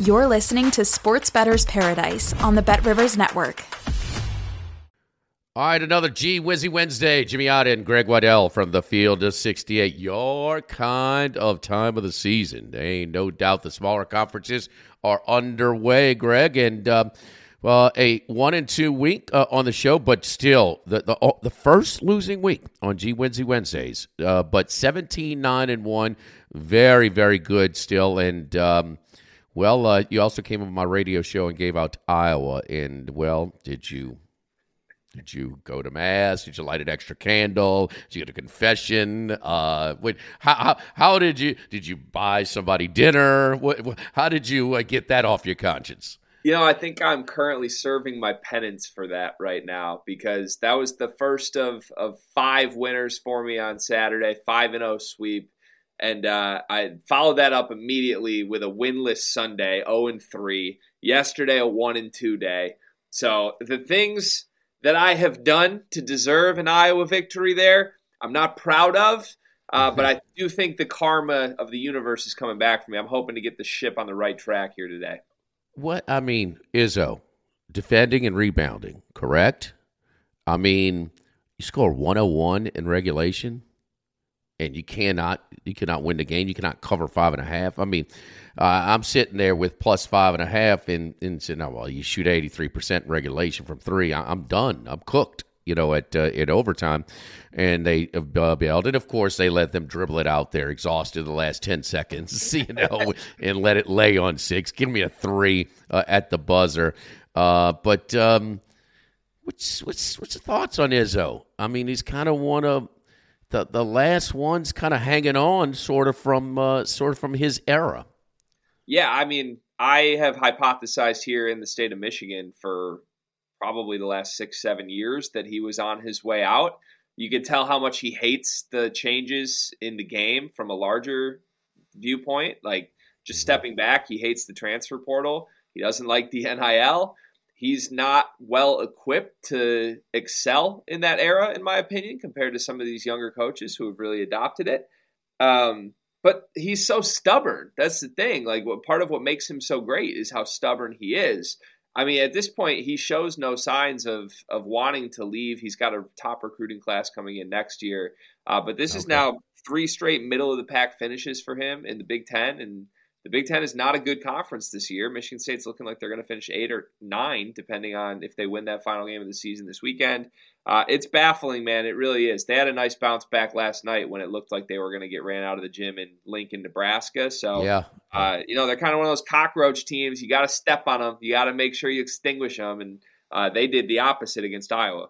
You're listening to Sports Bettor's Paradise on the Bet Rivers Network. All right, another G Wizzy Wednesday. Jimmy Ott and Greg Waddell from the field of 68. Your kind of time of the season. There ain't no doubt the smaller conferences are underway, Greg. And, uh, well, a one and two week uh, on the show, but still the the, oh, the first losing week on G Wednesday Wednesdays. Uh, but 17 9 and 1. Very, very good still. And, um, well, uh, you also came on my radio show and gave out Iowa. And, well, did you did you go to mass? Did you light an extra candle? Did you get a confession? Uh, what, how, how, how did you did you buy somebody dinner? What, how did you uh, get that off your conscience? You know, I think I'm currently serving my penance for that right now because that was the first of of five winners for me on Saturday, five and zero oh sweep, and uh, I followed that up immediately with a winless Sunday, zero oh and three. Yesterday, a one and two day. So the things that I have done to deserve an Iowa victory there. I'm not proud of, uh, but I do think the karma of the universe is coming back for me. I'm hoping to get the ship on the right track here today. What I mean, Izzo, defending and rebounding, correct? I mean, you score 101 in regulation, and you cannot you cannot win the game. You cannot cover five and a half. I mean, uh, I'm sitting there with plus five and a half and, and saying, oh, well, you shoot 83% regulation from three. I, am done. I'm cooked, you know, at, uh, at overtime. And they uh, bailed. And of course, they let them dribble it out there, exhausted the last 10 seconds, you know, and let it lay on six. Give me a three uh, at the buzzer. Uh, but um, what's, what's, what's the thoughts on Izzo? I mean, he's kind of one of the, the last ones kind of hanging on sort of from uh, sort of from his era yeah, I mean, I have hypothesized here in the state of Michigan for probably the last six, seven years that he was on his way out. You can tell how much he hates the changes in the game from a larger viewpoint, like just mm-hmm. stepping back. He hates the transfer portal. He doesn't like the NIL. He's not well equipped to excel in that era, in my opinion, compared to some of these younger coaches who have really adopted it. Um, but he's so stubborn. That's the thing. Like, what part of what makes him so great is how stubborn he is. I mean, at this point, he shows no signs of of wanting to leave. He's got a top recruiting class coming in next year, uh, but this okay. is now three straight middle of the pack finishes for him in the Big Ten, and the Big Ten is not a good conference this year. Michigan State's looking like they're going to finish eight or nine, depending on if they win that final game of the season this weekend. Uh, it's baffling, man. It really is. They had a nice bounce back last night when it looked like they were going to get ran out of the gym in Lincoln, Nebraska. So, yeah, uh, you know, they're kind of one of those cockroach teams. You got to step on them. You got to make sure you extinguish them, and uh, they did the opposite against Iowa.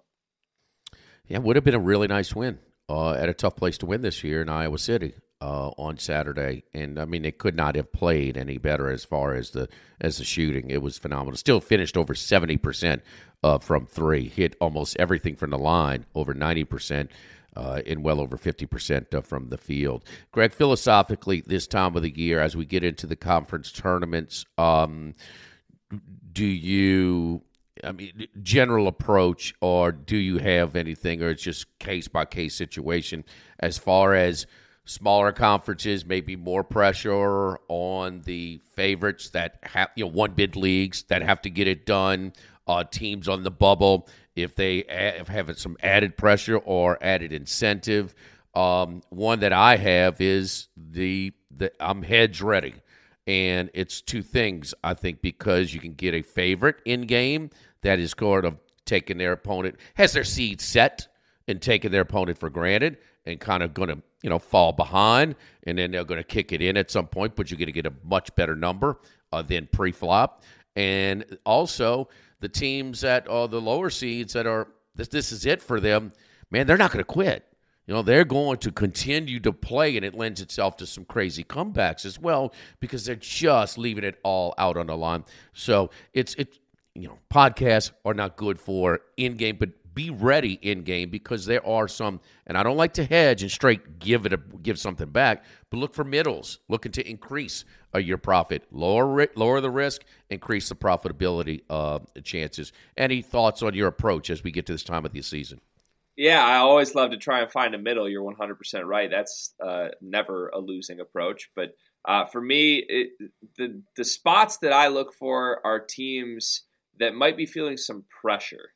Yeah, would have been a really nice win uh, at a tough place to win this year in Iowa City uh, on Saturday, and I mean they could not have played any better as far as the as the shooting. It was phenomenal. Still finished over seventy percent uh, from three, hit almost everything from the line, over ninety percent. Uh, and well over 50% uh, from the field. Greg, philosophically, this time of the year, as we get into the conference tournaments, um, do you I mean, general approach, or do you have anything, or it's just case by case situation as far as smaller conferences, maybe more pressure on the favorites that have, you know, one bid leagues that have to get it done. Uh, teams on the bubble, if they have some added pressure or added incentive. Um, one that I have is the, the I'm hedge ready. And it's two things, I think, because you can get a favorite in game that is sort of taking their opponent, has their seed set and taking their opponent for granted and kind of going to, you know, fall behind. And then they're going to kick it in at some point, but you're going to get a much better number uh, than pre flop. And also the teams that are the lower seeds that are, this, this is it for them, man, they're not going to quit. You know, they're going to continue to play, and it lends itself to some crazy comebacks as well because they're just leaving it all out on the line. So it's it's you know, podcasts are not good for in game, but be ready in game because there are some, and I don't like to hedge and straight give it a give something back, but look for middles, looking to increase uh, your profit, lower lower the risk, increase the profitability uh, chances. Any thoughts on your approach as we get to this time of the season? Yeah, I always love to try and find a middle. You're 100% right. That's uh, never a losing approach. But uh, for me, it, the the spots that I look for are teams that might be feeling some pressure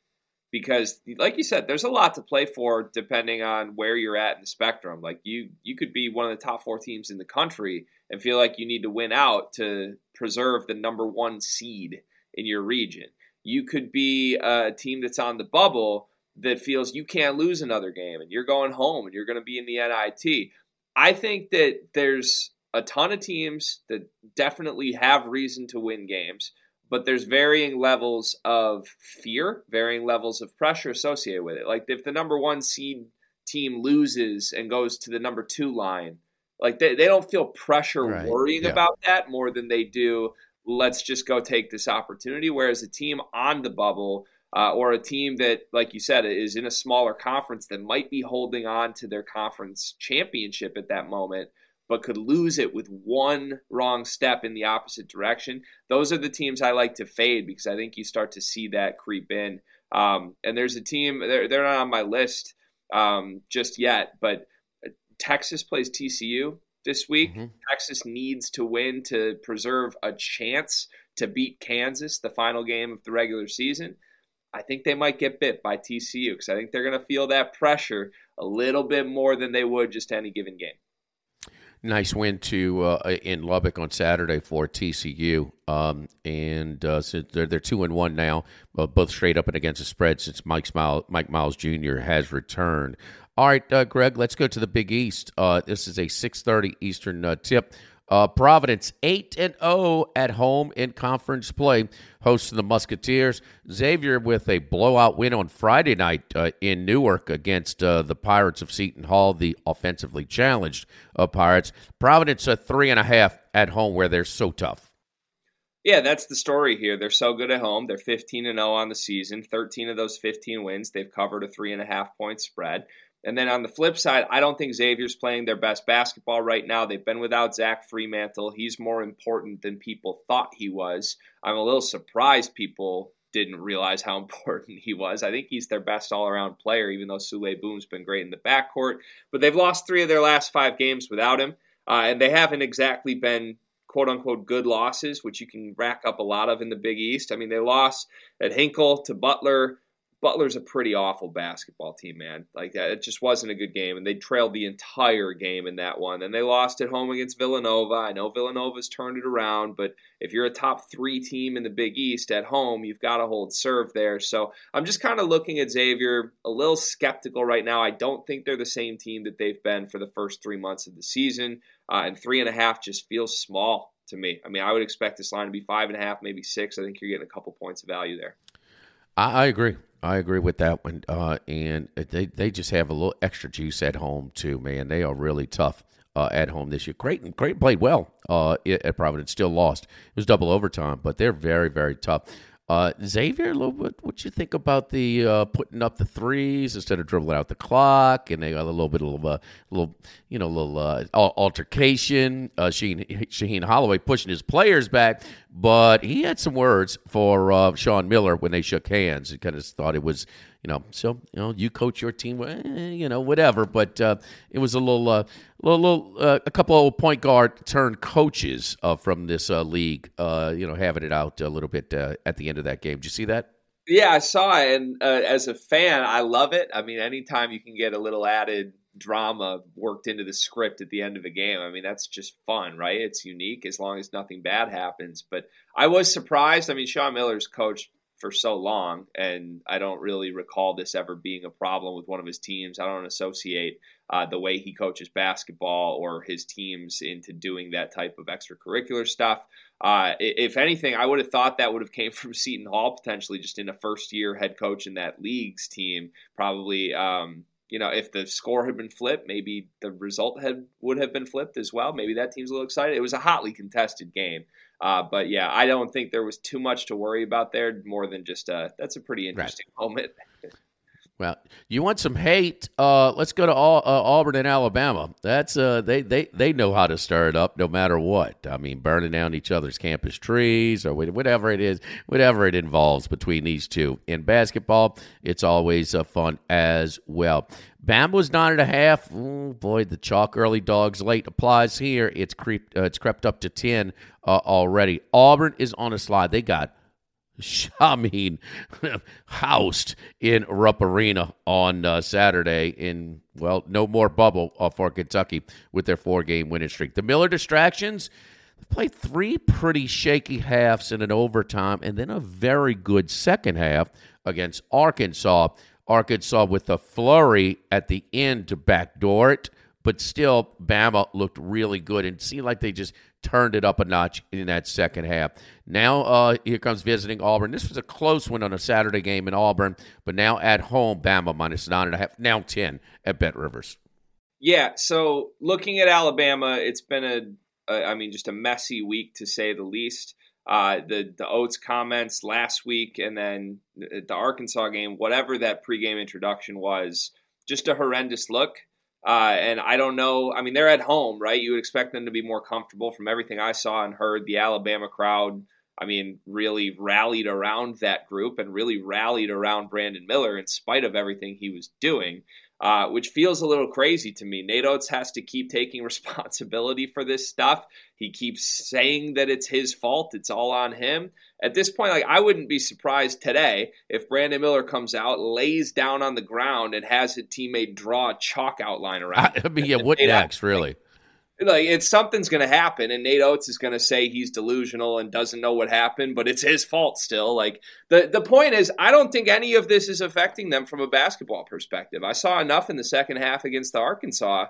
because, like you said, there's a lot to play for depending on where you're at in the spectrum. Like you, you could be one of the top four teams in the country and feel like you need to win out to preserve the number one seed in your region. You could be a team that's on the bubble that feels you can't lose another game and you're going home and you're going to be in the NIT. I think that there's a ton of teams that definitely have reason to win games, but there's varying levels of fear, varying levels of pressure associated with it. Like if the number one seed team loses and goes to the number two line, like they, they don't feel pressure right. worrying yeah. about that more than they do let's just go take this opportunity. Whereas a team on the bubble uh, or a team that, like you said, is in a smaller conference that might be holding on to their conference championship at that moment, but could lose it with one wrong step in the opposite direction. Those are the teams I like to fade because I think you start to see that creep in. Um, and there's a team, they're, they're not on my list um, just yet, but Texas plays TCU this week. Mm-hmm. Texas needs to win to preserve a chance to beat Kansas, the final game of the regular season. I think they might get bit by TCU because I think they're going to feel that pressure a little bit more than they would just any given game. Nice win to uh, in Lubbock on Saturday for TCU, um, and uh, they're they're two and one now, uh, both straight up and against the spread since Mike Mike Miles Jr. has returned. All right, uh, Greg, let's go to the Big East. Uh, this is a six thirty Eastern uh, tip. Uh, Providence eight and zero oh at home in conference play, hosting the Musketeers. Xavier with a blowout win on Friday night uh, in Newark against uh, the Pirates of Seton Hall, the offensively challenged uh, Pirates. Providence a three and a half at home where they're so tough. Yeah, that's the story here. They're so good at home. They're 15 and 0 on the season. 13 of those 15 wins, they've covered a three and a half point spread. And then on the flip side, I don't think Xavier's playing their best basketball right now. They've been without Zach Freemantle. He's more important than people thought he was. I'm a little surprised people didn't realize how important he was. I think he's their best all around player, even though Souley Boum's been great in the backcourt. But they've lost three of their last five games without him. Uh, and they haven't exactly been quote unquote good losses, which you can rack up a lot of in the Big East. I mean, they lost at Hinkle to Butler. Butler's a pretty awful basketball team, man. Like that, it just wasn't a good game, and they trailed the entire game in that one. And they lost at home against Villanova. I know Villanova's turned it around, but if you're a top three team in the Big East at home, you've got to hold serve there. So I'm just kind of looking at Xavier a little skeptical right now. I don't think they're the same team that they've been for the first three months of the season, uh, and three and a half just feels small to me. I mean, I would expect this line to be five and a half, maybe six. I think you're getting a couple points of value there. I, I agree. I agree with that one. Uh, and they, they just have a little extra juice at home, too, man. They are really tough uh, at home this year. Creighton, Creighton played well uh, at Providence, still lost. It was double overtime, but they're very, very tough. Uh, Xavier, a little bit, what you think about the uh, putting up the threes instead of dribbling out the clock, and they got a little bit of a little, you know, a little uh, altercation. Uh, Shaheen, Shaheen Holloway pushing his players back, but he had some words for uh, Sean Miller when they shook hands. He kind of thought it was you know, so you know, you coach your team, eh, you know, whatever. But uh, it was a little, uh, little, little uh, a couple of point guard turned coaches uh, from this uh, league, uh, you know, having it out a little bit at the end of that game. Did you see that? Yeah, I saw it, and as a fan, I love it. I mean, anytime you can get a little added drama worked into the script at the end of a game. I mean, that's just fun, right? It's unique as long as nothing bad happens. But I was surprised. I mean, Sean Miller's coached for so long, and I don't really recall this ever being a problem with one of his teams. I don't associate uh, the way he coaches basketball or his teams into doing that type of extracurricular stuff. Uh, if anything, I would have thought that would have came from Seton Hall potentially, just in a first year head coach in that league's team. Probably, um, you know, if the score had been flipped, maybe the result had would have been flipped as well. Maybe that team's a little excited. It was a hotly contested game. Uh, but yeah, I don't think there was too much to worry about there. More than just a that's a pretty interesting right. moment. Well, you want some hate? Uh, let's go to uh, Auburn and Alabama. That's uh, they they they know how to stir it up, no matter what. I mean, burning down each other's campus trees or whatever it is, whatever it involves between these two. In basketball, it's always uh, fun as well. Bam was nine and a half. Oh, boy, the chalk early dogs late applies here. It's creeped. Uh, it's crept up to ten uh, already. Auburn is on a slide. They got Mean, housed in Rupp Arena on uh, Saturday in, well, no more bubble uh, for Kentucky with their four game winning streak. The Miller distractions, played three pretty shaky halves in an overtime and then a very good second half against Arkansas. Arkansas with a flurry at the end to backdoor it, but still, Bama looked really good and seemed like they just turned it up a notch in that second half. Now uh, here comes visiting Auburn. This was a close one on a Saturday game in Auburn, but now at home, Bama minus nine and a half, now ten at Bet Rivers. Yeah, so looking at Alabama, it's been a, a I mean, just a messy week to say the least. Uh, the the Oats comments last week, and then the Arkansas game, whatever that pregame introduction was, just a horrendous look. Uh, and I don't know. I mean, they're at home, right? You would expect them to be more comfortable. From everything I saw and heard, the Alabama crowd, I mean, really rallied around that group and really rallied around Brandon Miller in spite of everything he was doing uh, which feels a little crazy to me. Nate Oats has to keep taking responsibility for this stuff. He keeps saying that it's his fault. It's all on him. At this point, like I wouldn't be surprised today if Brandon Miller comes out, lays down on the ground, and has his teammate draw a chalk outline around. I mean, yeah, what next, really? Like it's something's going to happen and Nate Oats is going to say he's delusional and doesn't know what happened but it's his fault still. Like the the point is I don't think any of this is affecting them from a basketball perspective. I saw enough in the second half against the Arkansas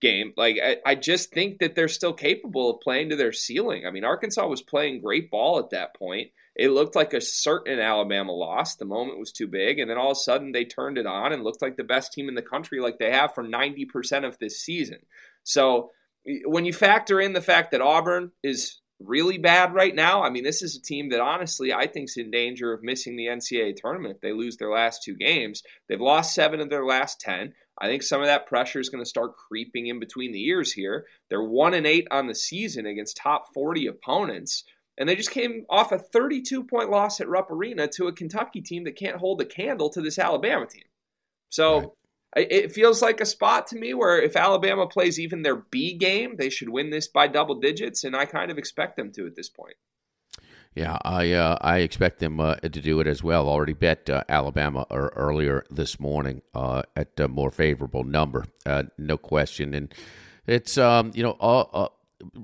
game. Like I, I just think that they're still capable of playing to their ceiling. I mean Arkansas was playing great ball at that point. It looked like a certain Alabama loss. The moment was too big and then all of a sudden they turned it on and looked like the best team in the country like they have for 90% of this season. So when you factor in the fact that Auburn is really bad right now, I mean, this is a team that honestly I think is in danger of missing the NCAA tournament if they lose their last two games. They've lost seven of their last 10. I think some of that pressure is going to start creeping in between the ears here. They're one and eight on the season against top 40 opponents. And they just came off a 32 point loss at Rupp Arena to a Kentucky team that can't hold a candle to this Alabama team. So right. It feels like a spot to me where if Alabama plays even their B game, they should win this by double digits, and I kind of expect them to at this point. Yeah, I uh, I expect them uh, to do it as well. Already bet uh, Alabama earlier this morning uh, at a more favorable number, uh, no question. And it's um, you know uh,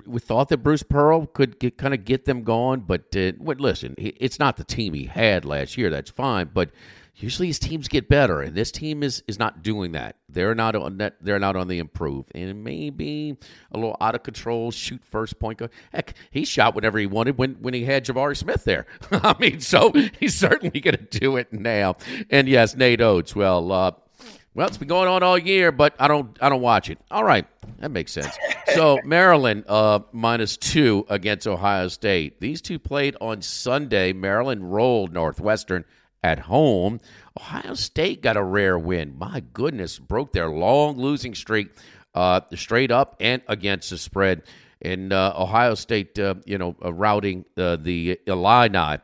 we thought that Bruce Pearl could get, kind of get them going, but listen, it's not the team he had last year. That's fine, but usually his teams get better, and this team is is not doing that. They're not on that. They're not on the improve, and maybe a little out of control. Shoot first point. Go. Heck, he shot whatever he wanted when when he had Jabari Smith there. I mean, so he's certainly going to do it now. And yes, Nate Oats. Well, uh, well, it's been going on all year, but I don't I don't watch it. All right, that makes sense. So Maryland uh, minus two against Ohio State. These two played on Sunday. Maryland rolled Northwestern at home. Ohio State got a rare win. My goodness, broke their long losing streak uh, straight up and against the spread. And uh, Ohio State, uh, you know, uh, routing uh, the Illini.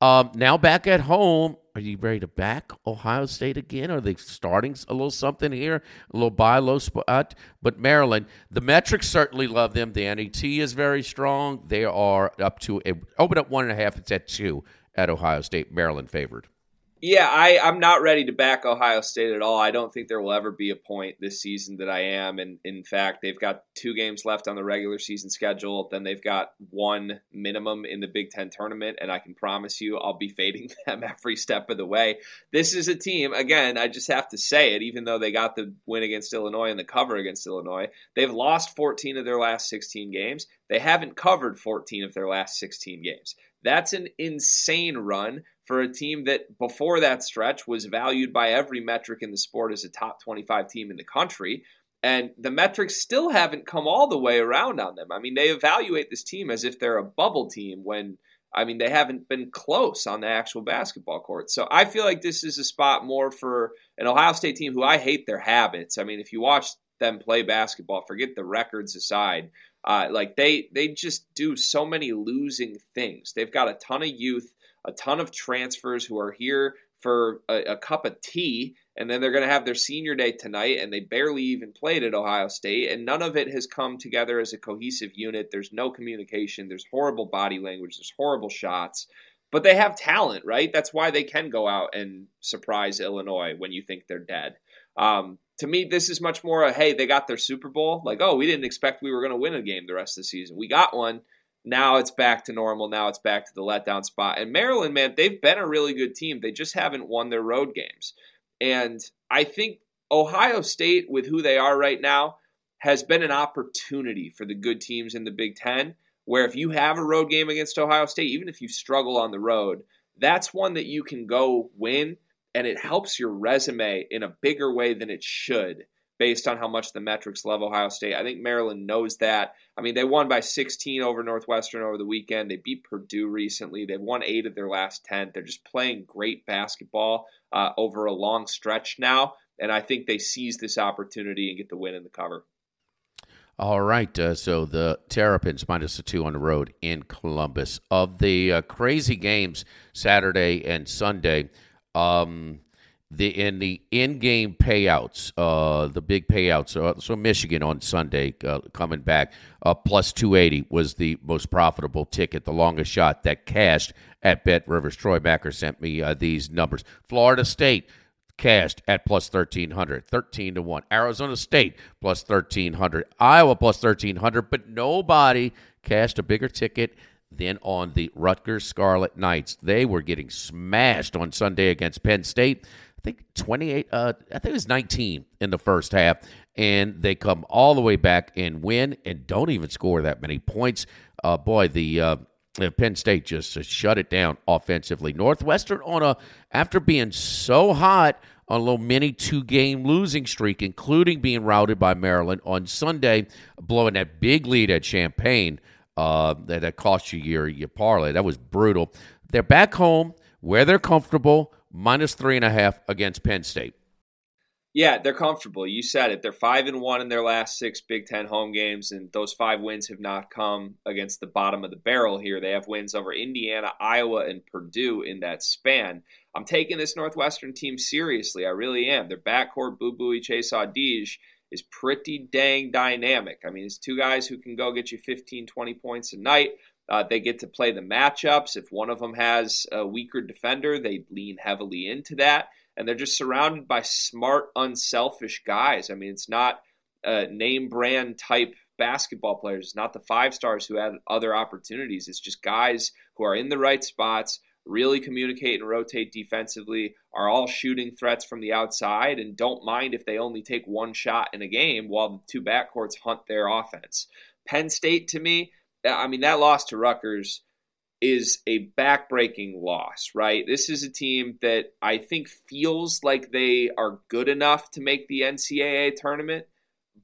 Um, now back at home, are you ready to back Ohio State again? Are they starting a little something here, a little buy low spot? But Maryland, the metrics certainly love them. The NET is very strong. They are up to a, open up one and a half. It's at two at Ohio State. Maryland favored. Yeah, I, I'm not ready to back Ohio State at all. I don't think there will ever be a point this season that I am. And in fact, they've got two games left on the regular season schedule. Then they've got one minimum in the Big Ten tournament. And I can promise you, I'll be fading them every step of the way. This is a team, again, I just have to say it, even though they got the win against Illinois and the cover against Illinois, they've lost 14 of their last 16 games. They haven't covered 14 of their last 16 games. That's an insane run for a team that before that stretch was valued by every metric in the sport as a top 25 team in the country. And the metrics still haven't come all the way around on them. I mean, they evaluate this team as if they're a bubble team when, I mean, they haven't been close on the actual basketball court. So I feel like this is a spot more for an Ohio State team who I hate their habits. I mean, if you watch them play basketball, forget the records aside, uh, like they they just do so many losing things. They've got a ton of youth a ton of transfers who are here for a, a cup of tea, and then they're going to have their senior day tonight, and they barely even played at Ohio State, and none of it has come together as a cohesive unit. There's no communication, there's horrible body language, there's horrible shots. But they have talent, right? That's why they can go out and surprise Illinois when you think they're dead. Um, to me, this is much more a hey, they got their Super Bowl. Like, oh, we didn't expect we were going to win a game the rest of the season. We got one. Now it's back to normal. Now it's back to the letdown spot. And Maryland, man, they've been a really good team. They just haven't won their road games. And I think Ohio State, with who they are right now, has been an opportunity for the good teams in the Big Ten. Where if you have a road game against Ohio State, even if you struggle on the road, that's one that you can go win and it helps your resume in a bigger way than it should based on how much the metrics love Ohio State. I think Maryland knows that. I mean, they won by 16 over Northwestern over the weekend. They beat Purdue recently. They've won eight of their last 10. They're just playing great basketball uh, over a long stretch now. And I think they seize this opportunity and get the win in the cover. All right. Uh, so the Terrapins minus the two on the road in Columbus. Of the uh, crazy games Saturday and Sunday, um, the in the in-game payouts, uh, the big payouts. Uh, so Michigan on Sunday uh, coming back uh, plus 280 was the most profitable ticket, the longest shot that cashed at Bet Rivers. Troy Backer sent me uh, these numbers. Florida State cashed at plus 1300 13 to 1 arizona state plus 1300 iowa plus 1300 but nobody cashed a bigger ticket than on the Rutgers Scarlet Knights. They were getting smashed on Sunday against Penn State. I think 28, uh, I think it was 19 in the first half. And they come all the way back and win and don't even score that many points. Uh, boy, the uh, Penn State just uh, shut it down offensively. Northwestern on a after being so hot on a little mini two game losing streak, including being routed by Maryland on Sunday, blowing that big lead at Champaign uh, that, that cost you your your parlay. That was brutal. They're back home where they're comfortable minus three and a half against Penn State. Yeah, they're comfortable. You said it. They're five and one in their last six Big Ten home games, and those five wins have not come against the bottom of the barrel here. They have wins over Indiana, Iowa, and Purdue in that span. I'm taking this Northwestern team seriously. I really am. Their backcourt, Boo Buie, Chase Audige, is pretty dang dynamic. I mean, it's two guys who can go get you 15, 20 points a night. Uh, they get to play the matchups. If one of them has a weaker defender, they lean heavily into that. And they're just surrounded by smart, unselfish guys. I mean, it's not a name brand type basketball players. It's not the five stars who had other opportunities. It's just guys who are in the right spots, really communicate and rotate defensively, are all shooting threats from the outside, and don't mind if they only take one shot in a game while the two backcourts hunt their offense. Penn State, to me, I mean, that loss to Rutgers is a backbreaking loss, right? This is a team that I think feels like they are good enough to make the NCAA tournament,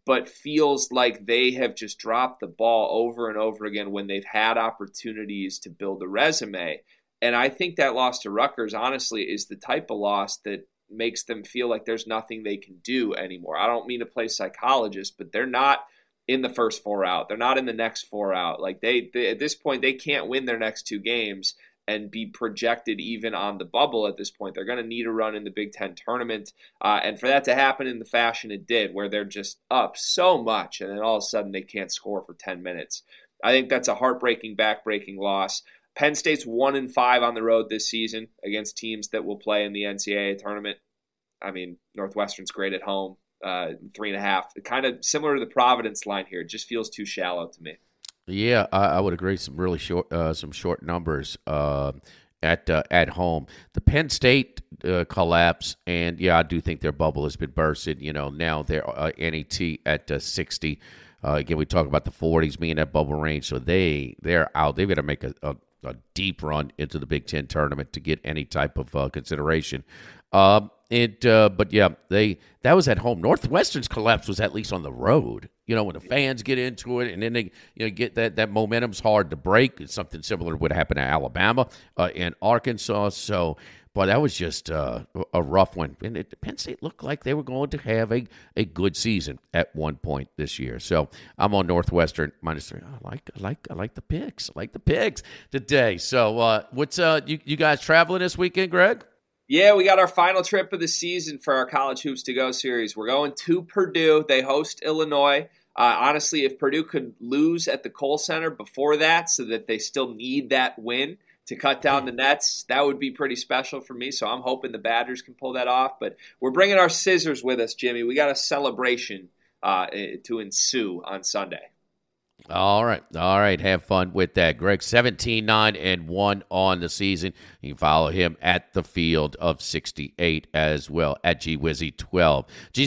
but feels like they have just dropped the ball over and over again when they've had opportunities to build a resume. And I think that loss to Rutgers, honestly, is the type of loss that makes them feel like there's nothing they can do anymore. I don't mean to play psychologist, but they're not – in the first four out. They're not in the next four out. Like they, they, at this point, they can't win their next two games and be projected even on the bubble at this point. They're going to need a run in the Big Ten tournament, uh, and for that to happen in the fashion it did, where they're just up so much, and then all of a sudden they can't score for ten minutes. I think that's a heartbreaking, backbreaking loss. Penn State's one in five on the road this season against teams that will play in the NCAA tournament. I mean, Northwestern's great at home, uh, three and a half. Kind of similar to the Providence line here. It just feels too shallow to me. Yeah, I, I would agree. Some really short, uh, some short numbers uh, at uh, at home. The Penn State uh, collapse, and yeah, I do think their bubble has been bursted. You know, now they're uh, NET at sixty. again, we talk about the forties being that bubble range, so they they're out. They've got to make a, a a deep run into the Big Ten tournament to get any type of uh, consideration. Um, it, uh, but yeah, they that was at home. Northwestern's collapse was at least on the road. You know, when the fans get into it, and then they you know get that that momentum's hard to break. It's something similar would happen to Alabama uh, and Arkansas. So Boy, that was just uh, a rough one. And it, Penn State looked like they were going to have a, a good season at one point this year. So I'm on Northwestern minus three. I like I like I like the picks. I like the picks today. So uh, what's uh you, you guys traveling this weekend, Greg? Yeah, we got our final trip of the season for our College Hoops to Go series. We're going to Purdue. They host Illinois. Uh, honestly, if Purdue could lose at the Kohl Center before that, so that they still need that win, to cut down the nets. That would be pretty special for me. So I'm hoping the Badgers can pull that off. But we're bringing our scissors with us, Jimmy. We got a celebration uh, to ensue on Sunday. All right. All right. Have fun with that. Greg, 17 9 and 1 on the season. You can follow him at the field of 68 as well at G Wizzy 12. G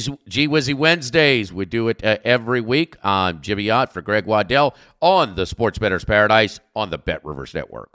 Wizzy Wednesdays. We do it uh, every week. I'm Jimmy Ott for Greg Waddell on the Sports Bettor's Paradise on the Bet Rivers Network.